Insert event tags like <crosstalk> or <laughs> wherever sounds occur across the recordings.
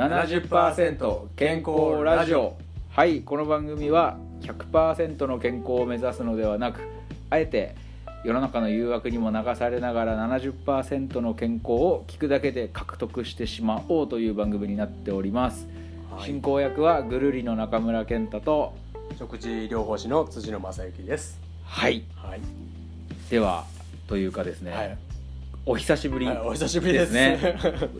70%健康ラジオはいこの番組は100%の健康を目指すのではなくあえて世の中の誘惑にも流されながら70%の健康を聞くだけで獲得してしまおうという番組になっております、はい進行役はぐるりの中村健太と食事療法士の辻野正幸です。はいはい。ではというかですね、はい。お久しぶりはいお久しぶりです。ね。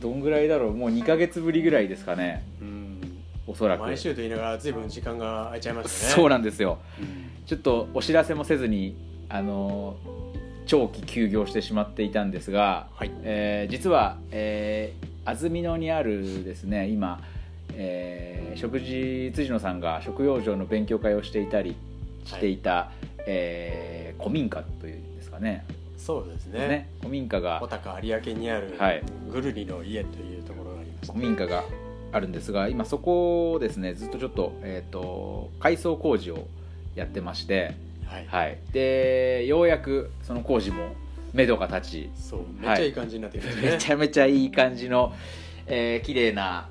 どんぐらいだろう？もう2ヶ月ぶりぐらいですかね。うん。おそらく。毎週と言いながら随分時間が空いちゃいましたね。そうなんですよ。うん。ちょっとお知らせもせずにあの長期休業してしまっていたんですが、はい。えー実は、えー安曇野にあるですね今、えー食事辻野さんが食用場の勉強会をしていたりしていた、えー古民家というんですかねそうですね。ね古民家が小高有明にあるはいぐるりの家というところがありました。古民家があるんですが今そこをですねずっとちょっと,、えー、と改装工事をやってまして、はい。はい、でようやくその工事も目処が立ちそうめっちゃいい感じになってきましたね。めちゃめちゃいい感じの、えー綺麗な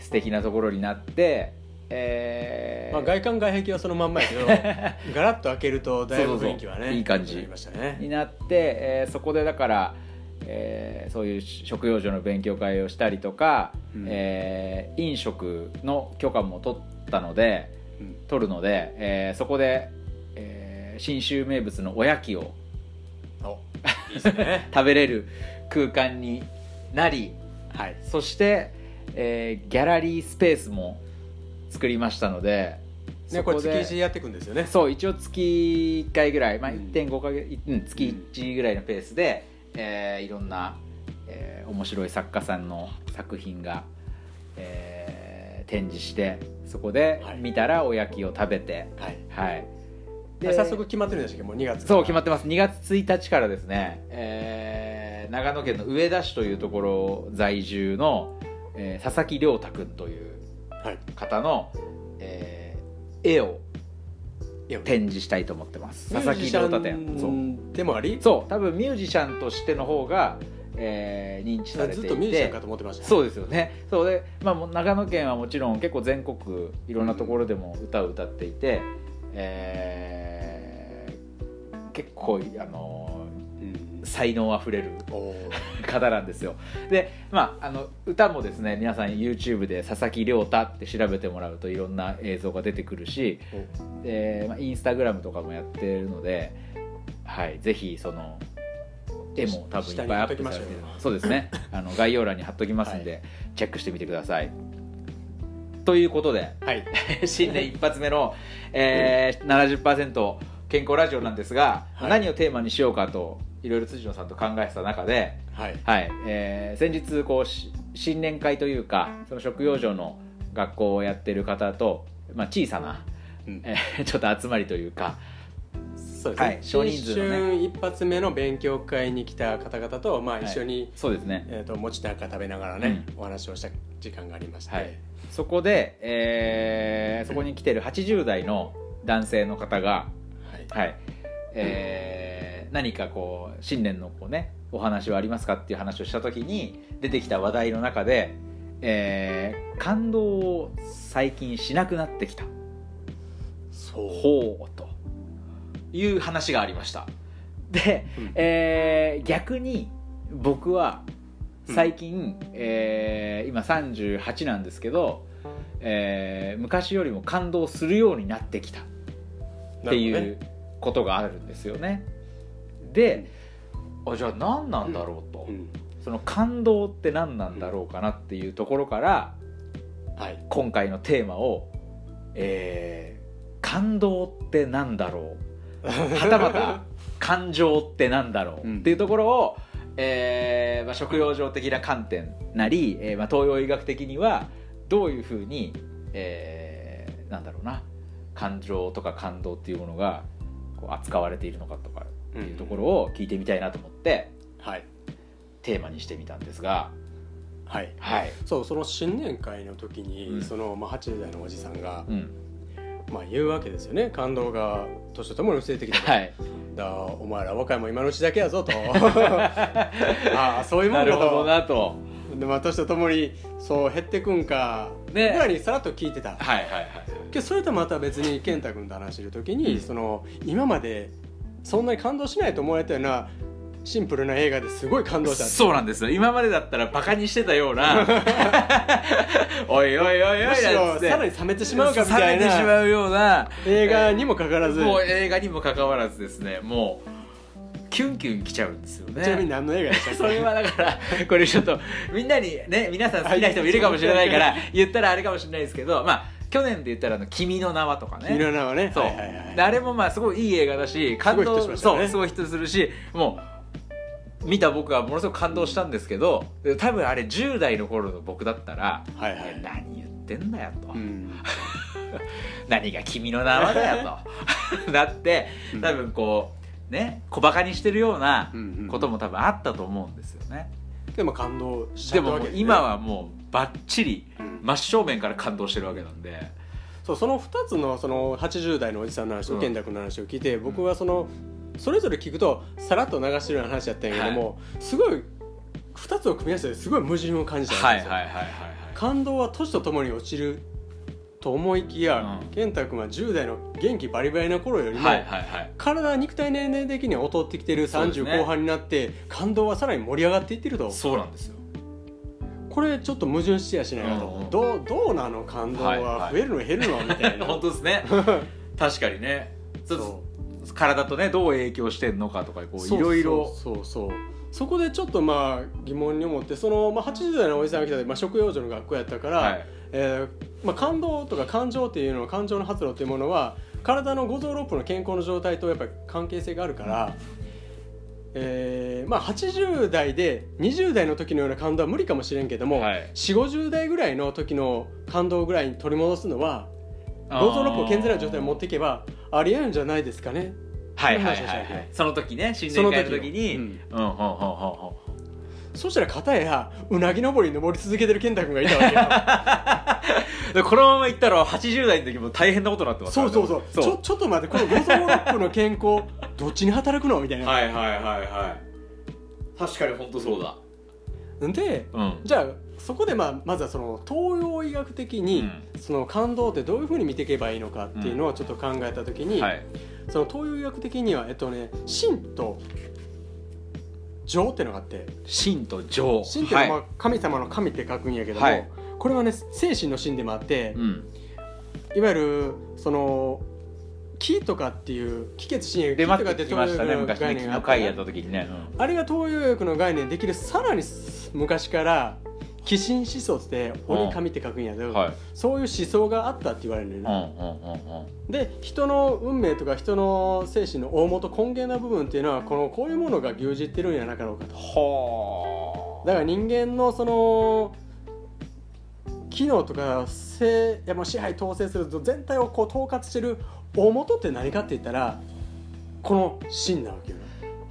素敵なところになって、えーまあ外観外壁はそのまんまやけど、<laughs> ガラッと開けるとだいぶ雰囲気はねいい感じ良くなりましたね。になって、えーそこでだから、えーそういう食用所の勉強会をしたりとか、うんえー飲食の許可も取ったのでうん取るので、えーそこで、えー信州名物のおやきを。<laughs> 食べれる空間になりはい。そして、えーギャラリースペースも作りましたので、ねこれ月一やっていくんですよね。そう一応月1回ぐらい、まあ、うん。1.5か月、うん、月1ぐらいのペースで、えーいろんな、えー面白い作家さんの作品が、えー展示してそこではい。見たらおやきを食べてはい。はい、で早速決まってるんでしたっけ？どもう2月そう決まってまます。2月1日からですね、えー長野県の上田市というところ在住の、えー佐々木亮太君というすはい。方の、えー絵を展示したいと思ってます。佐々木亮太展。でもあり？そう。多分ミュージシャンとしての方が、えー認知されていて。ずっとミュージシャンかと思ってましたそうですよね。そうで、まあ、長野県はもちろん結構全国いろんなところでも歌を歌っていて、えー結構あのうん才能あふれる方なんですよ。でまああの歌もですね皆さん YouTube で佐々木亮太って調べてもらうといろんな映像が出てくるしで、まあ、インスタグラムとかもやってるので、はい、ぜひその絵も多分いっぱいアップされてる。そうですね。<laughs> あの概要欄に貼っときますんで、チェックしてみてください。ということではい。<laughs> 新年一発目の、えー、70%健康ラジオなんですが、はい。何をテーマにしようかといろいろ辻野さんと考えてた中で、はい。はい。えー先日こうし新年会というかその食用場の学校をやってる方と、まあ、小さな、うん。えー <laughs> ちょっと集まりというかそうですね、はい少人数一発目の勉強会に来た方々と、まあ、はい。一緒に、そうですね。えー、と餅なんか食べながらね、お話をした時間がありまして、はい。そこで、えーそこに来てる80代の男性の方が、はい。はい。えー何かこう新年のこう、ね、お話はありますかっていう話をした時に出てきた話題の中で、えー感動を最近しなくなってきた。そう。ほうという話がありました。で、うん。えー逆に僕は最近、えー今38なんですけど、えー昔よりも感動するようになってきたっていうことがあるんですよねであじゃあ何なんだろうと、うんその感動って何なんだろうかなっていうところからはい。今回のテーマを、えー感動ってなんだろう。<laughs> はたまた感情ってなんだろう、うん。っていうところを、えーまあ、食用上的な観点なり、えーまあ、東洋医学的にはどういうふうに、えーなんだろうな。感情とか感動っていうものがこう扱われているのかとかっていうところを聞いてみたいなと思ってはい。テーマにしてみたんですがはい。はい、そうその新年会の時に、うん。その、まあ、80代のおじさんが、うん、まあ、言うわけですよね。感動が年とともに薄れてきたと、はい。だお前ら若いもん今のうちだけやぞと。<laughs> <laughs> ああそういうもなんるほどかとなと。でも私とともにそう減ってくんかぐねらいにさらっと聞いてた。はいはいはい。それとまた別に健太君と話してる時に、うん。その今までそんなに感動しないと思われたようなシンプルな映画ですごい感動した。そうなんです。よ今までだったらバカにしてたような。<laughs> おいおいおいおいむしろさらに冷めてしまうかみたい冷めてしまなうような。映画にもかかわらず、もう映画にもかかわらずですね。もうキュンキュンきちゃうんですよね。ちなみに何の映画でしたそれはだからこれちょっとみんなにね皆さん好きな人もいるかもしれないから言ったらあれかもしれないですけどまあ去年で言ったらあの「君の名は」とかね。君の名はね。そう、はいはいはいであれもまあすごいいい映画だし感動すごいヒットしましたよねそうすごいヒットするしもう見た僕はものすごく感動したんですけど多分あれ10代の頃の僕だったらはいはい。え何言ってんだよと、うん。<laughs> 何が君の名はだよと。<laughs> なってうん。多分こうね小バカにしてるようなうんうん。ことも多分あったと思うんですよね、でも感動しちゃったわけですね今はもうバッチリうん。真正面から感動してるわけなんで。そうその2つのその80代のおじさんの話うん。と健太君の話を聞いて、僕はそのそれぞれ聞くとさらっと流してるような話だったんやけども、すごい2つを組み合わせてすごい矛盾を感じたんですよ、はいはいはいはいはい。感動は年とともに落ちると思いきや、うん。健太君は10代の元気バリバリな頃よりも、はいはいはい。体肉体年齢的には劣ってきてる30そうですね。後半になって、感動はさらに盛り上がっていってると。そうなんですよ。これちょっと矛盾してやしないかと、うんうんどうどうなの感動は？いはい。は増えるの減るの？みたいな。<laughs> 本当ですね。<laughs> 確かにね。そ体とねどう影響してんのかとかこういろいろ。そうそう。そうそこでちょっとまあ疑問に思ってその、まあ、80代のおじさんが来た時、まあ、食用女の学校やったから、はい。えーまあ、感動とか感情っていうのは感情の発露っていうものは体の五臓六腑の健康の状態とやっぱり関係性があるから、えーまあ、80代で20代の時のような感動は無理かもしれんけども、はい。4 5 0代ぐらいの時の感動ぐらいに取り戻すのは五臓六腑を健全な状態に持っていけばありえるんじゃないですかね。はいはいはいはい。その時ね新年会の時に。ううんんうんうんうんうんそしたら片やうなぎ登り登り続けてる健太君がいたわけよ。で <laughs> このままいったら80代の時も大変なことになってますかそらね。うそうそう。ちょちょっと待ってこの五臓六腑の健康 <laughs> どっちに働くの？みたいな、はいはいはいはい。確かに本当そうだ。でうん。じゃあそこでまあまずはその東洋医学的に、その感動ってどういうふうに見ていけばいいのかっていうのをちょっと考えた時に、はい。その東洋医学的にはえっとね神と情っていうのがあって。神と情。神っていうのはまはあ神様の神って書くんやけども、はいこれはね精神の神でもあって、いうん。いわゆるその気とかっていう気血心液出まって気とかってきましたね東洋医学の概念があって昨日会やった時にね。あれが東洋医学の概念できるさらに昔から鬼神思想って鬼神って書くんやけど、うんはい。そういう思想があったって言われるね、うんうんうんで人の運命とか人の精神の大元根源な部分っていうのはこのこういうものが牛耳ってるんやなかろうかと。はだから人間のその機能とか性いやもう支配統制すると全体をこう統括してる大元って何かって言ったらこの真なわけよ。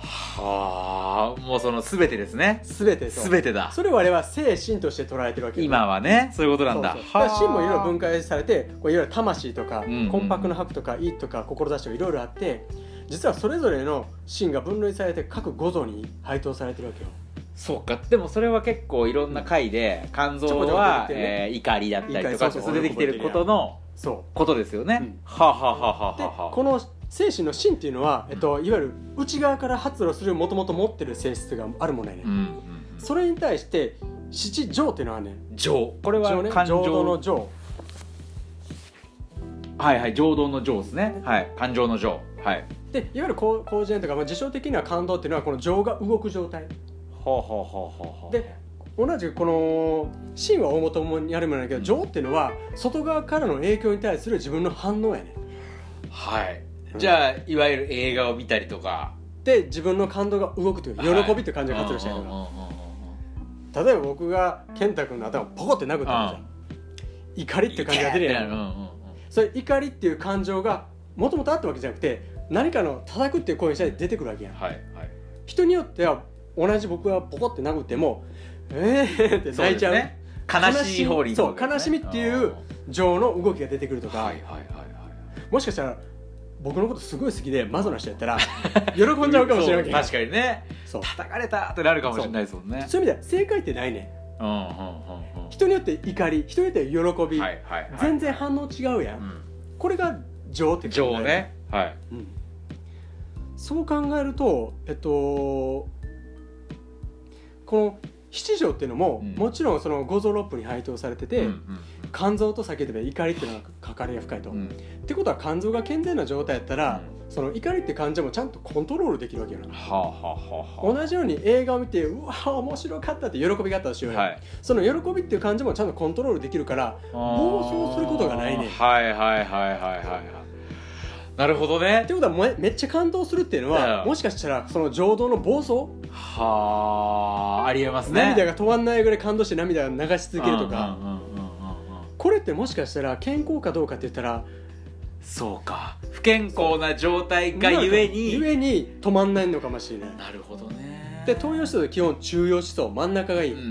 はあもうその全てですね。全て全てだ。それを我々は精神として捉えてるわけよ。今はねそういうことなんだ。心もいろいろ分解されてこういわゆる魂とか、うんうんうん。魂魄の魄とか意とか志とかいろいろあって実はそれぞれの心が分類されて各五臓に配当されてるわけよそうか。でもそれは結構いろんな回で肝臓は、えー怒りだったりとか怒りそうそう出てきてることのそことですよね、うん。はあ、はあはあははあこの精神の心っていうのは、えっと、いわゆる内側から発露するもともと持ってる性質があるものやね、うんうんそれに対して七情っていうのはね情。これは情ね感情。浄土の情。はいはい情動の情ですね。はい。感情の情。はい。でいわゆる広広辞苑とか、まあ、辞書的には感動っていうのはこの情が動く状態で同じくこの心は大元にあるものだけど情っていうのは外側からの影響に対する自分の反応やねはい。うん。じゃあいわゆる映画を見たりとか。で自分の感動が動くというはい喜びという感情が発露したりとか、うんうんうんうんうん例えば僕が健太君の頭をポコって殴ったらじゃん。怒りっていう感じが出るやん。それ怒りっていう感情がもともとあったわけじゃなくて何かの叩くっていう声にしたら出てくるわけやん。はいはい人によっては同じ僕がポコって殴ってもえーって泣いちゃう。ね悲しい方にそう悲しみっていう情の動きが出てくるとか、はいはいはいはいもしかしたら僕のことすごい好きでマゾな人やったら <laughs> 喜んじゃうかもしれない確かにね。そう。叩かれたってなるかもしれないですもんね。そう。いう意味では正解ってないね。うんうんうんうん。うん人によって怒り人によって喜び、はいはいはい全然反応違うやん、うん。これが情って情ね。はい。うん。そう考えるとえっとこの七条っていうのも、うん。もちろんその五臓六腑に配当されてて、うんうん肝臓と先ほど言った怒りっていうのが関わりが深いと、うん。うんってことは肝臓が健全な状態やったら、その怒りって感情もちゃんとコントロールできるわけよな。はあはあはあは同じように映画を見てうわ面白かったって喜びがあったとしようはい。その喜びっていう感情もちゃんとコントロールできるから暴走することがないねん。はいはいはいはいはいはいなるほどね。ってことはめめっちゃ感動するっていうのは、うん。もしかしたらその情動の暴走、はあありえますね。涙が止まんないぐらい感動して涙を流し続けるとか、うんうんうんうんうんこれってもしかしたら健康かどうかって言ったらそうか。不健康な状態がゆえに。ゆえに止まんないのかもしれない。なるほどね。で東洋思想で基本中庸思想真ん中がいい、うんうん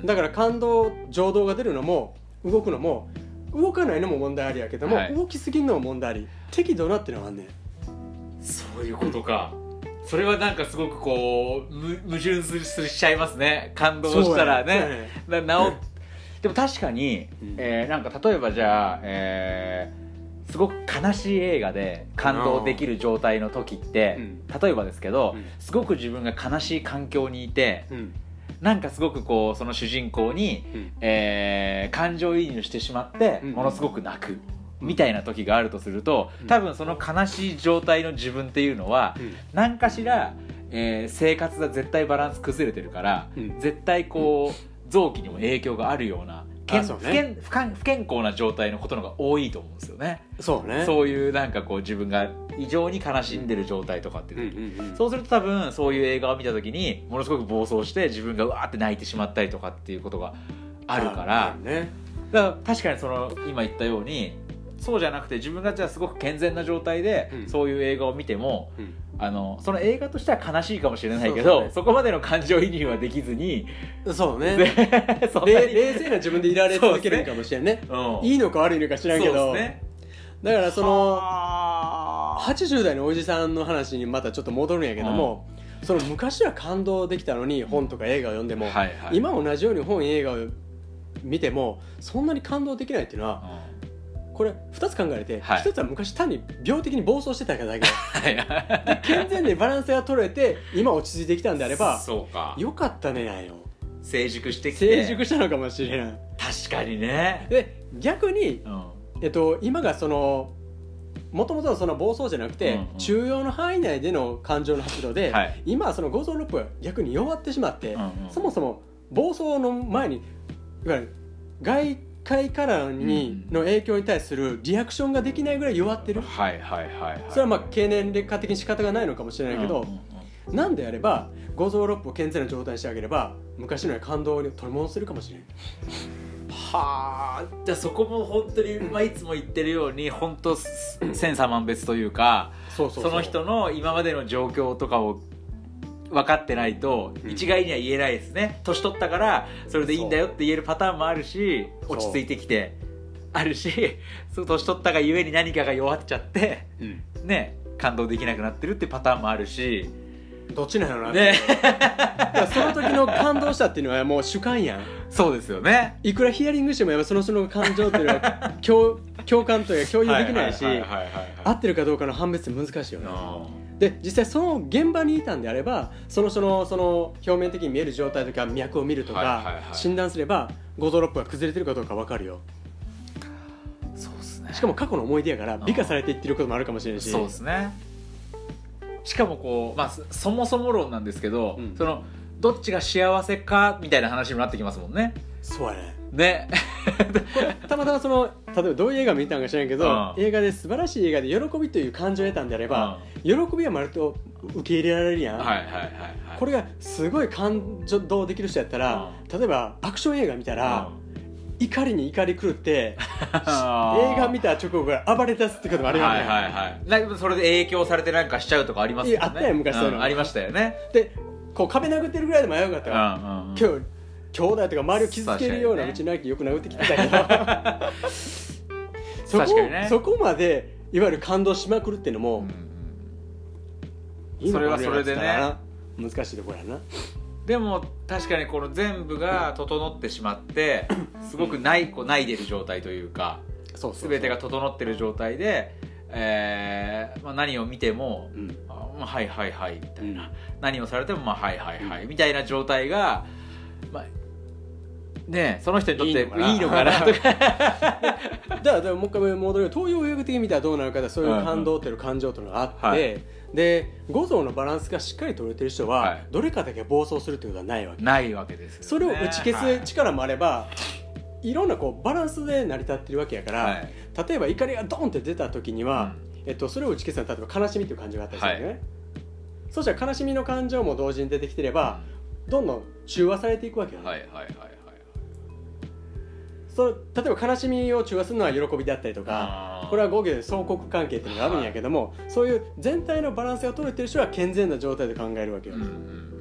うん。だから感動情動が出るのも動くのも動かないのも問題ありやけども、はい。動きすぎるのも問題あり適度なっていうのがねん。そういうことか。それはなんかすごくこうむ矛盾するしちゃいますね。感動したらそうやね。ななおでも確かに、うん。えーなんか例えばじゃあ、えーすごく悲しい映画で感動できる状態の時って、うん。例えばですけど、うん。すごく自分が悲しい環境にいてうん。なんかすごくこうその主人公に、うん。えー感情移入してしまって、うん。ものすごく泣くみたいな時があるとするとうん。多分その悲しい状態の自分っていうのはうん。何かしら、えー生活が絶対バランス崩れてるから、うん。絶対こう臓器にも影響があるような健あそうね。不健不健不健康な状態のことの方が多いと思うんですよね。そうね。そういうなんかこう自分が異常に悲しんでる状態とかっていうそうすると多分そういう映画を見た時にものすごく暴走して自分がうわーって泣いてしまったりとかっていうことがあるから。ね。だから確かにその今言ったようにそうじゃなくて自分がじゃあすごく健全な状態でうん。そういう映画を見ても、うん。あのその映画としては悲しいかもしれないけどそ,、そう。そうねこまでの感情移入はできずに、そうね。で <laughs> そんなに冷冷静な自分でいられ続けるんかもしれんね。うん。いいのか悪いのか知らんけど。そうですね。だからそのはー80代のおじさんの話にまたちょっと戻るんやけども、その昔は感動できたのに本とか映画を読んでも、はいはい。今同じように本映画を見てもそんなに感動できないっていうのはこれ2つ考えて、はい。1つは昔単に病的に暴走してただけ。はい。健全にバランスが取れて今落ち着いてきたんであればそうか。よかったねなんよ成熟してきて。成熟したのかもしれない確かにね、で逆に、うん、えっと、今がそのもともとのその暴走じゃなくて、うんうん。中庸の範囲内での感情の発動で、はい。今はその五臓六腑が逆に弱ってしまって、うんうん。そもそも暴走の前にいわゆる外界からにうんの影響に対するリアクションができないぐらい弱ってる、はいはいはいはい。それはまあ経年劣化的に仕方がないのかもしれないけど、うんなんであれば五臓六腑を健全な状態にしてあげれば昔のような感動に取り戻せるかもしれないはあじゃあそこも本当に、まあ、いつも言ってるように本当千差万別というかそうそう。その人の今までの状況とかを分かってないとうん。一概には言えないですね、年取ったからそれでいいんだよって言えるパターンもあるし落ち着いてきてあるし <laughs> そう年取ったがゆえに何かが弱っちゃってね感動できなくなってるってパターンもあるし。どっちなのな、ね。<laughs> その時の感動したっていうのはもう主観やん。そうですよね。いくらヒアリングしてもやっぱその人の感情っていうのは <laughs> 共共感というか共有できないし合ってるかどうかの判別って難しいよね。うんで実際その現場にいたんであればその人のその表面的に見える状態とか脈を見るとかはい診断すれば五臓六腑が崩れてるかどうか分かるよ。そうですね。しかも過去の思い出やから美化されていってることもあるかもしれないし。そうですね。しかもこう、まあ、そそもそも論なんですけど、うん。そのどっちが幸せかみたいな話にもなってきますもんね。そうやね。ね。たまたまその例えばどういう映画見たんか知らんけど、うん。映画で素晴らしい映画で喜びという感情を得たんであれば、喜びはまると受け入れられるやん、はいはいはいはい。これがすごい感情できる人やったら、例えばアクション映画見たら、怒りに怒り狂って <laughs> 映画見た直後から暴れ出すってこともあるよね、はいはいはい。それで影響されてなんかしちゃうとかありますよね。いやあったよ昔そういうの。ん。ありましたよね。でこう壁殴ってるぐらいでも危うかったうんから、うんうん。今日兄弟とか周りを傷つけるようなうちの兄貴よく殴ってきてたけどそこねそこまでいわゆる感動しまくるっていうのも、うんそれはそれでね難しいところやなでも確かにこの全部が整ってしまってすごくないこないでる状態というかそう全てが整ってる状態で、えーまあ、何を見てもうん「まあ、はいはいはい」みたいな、何をされても「まあ、はいはいはい」みたいな状態が、まあ、ねえその人にとっていいのかな。とか。だからでももう一回戻るよ東洋医学的に見たらどうなるかでそういう感動っていう感情というのがあって、はい。で五臓のバランスがしっかり取れてる人は、はい。どれかだけ暴走するっていうことはないわけ。ないわけですよ、ね、それを打ち消はい。す力もあれば、い、ろんなこうバランスで成り立ってるわけやから、はい。例えば怒りがドンって出た時には、えっと、それを打ち消すのは例えば悲しみっていう感情があったりするよね、そしたら悲しみの感情も同時に出てきてれば、どんどん中和されていくわけよね、はいはいはいはいその例えば悲しみを中和するのは喜びであったりとかこれは語源で相国関係っていうのがあるんやけども、そういう全体のバランスが取れてる人は健全な状態で考えるわけよ、うんうん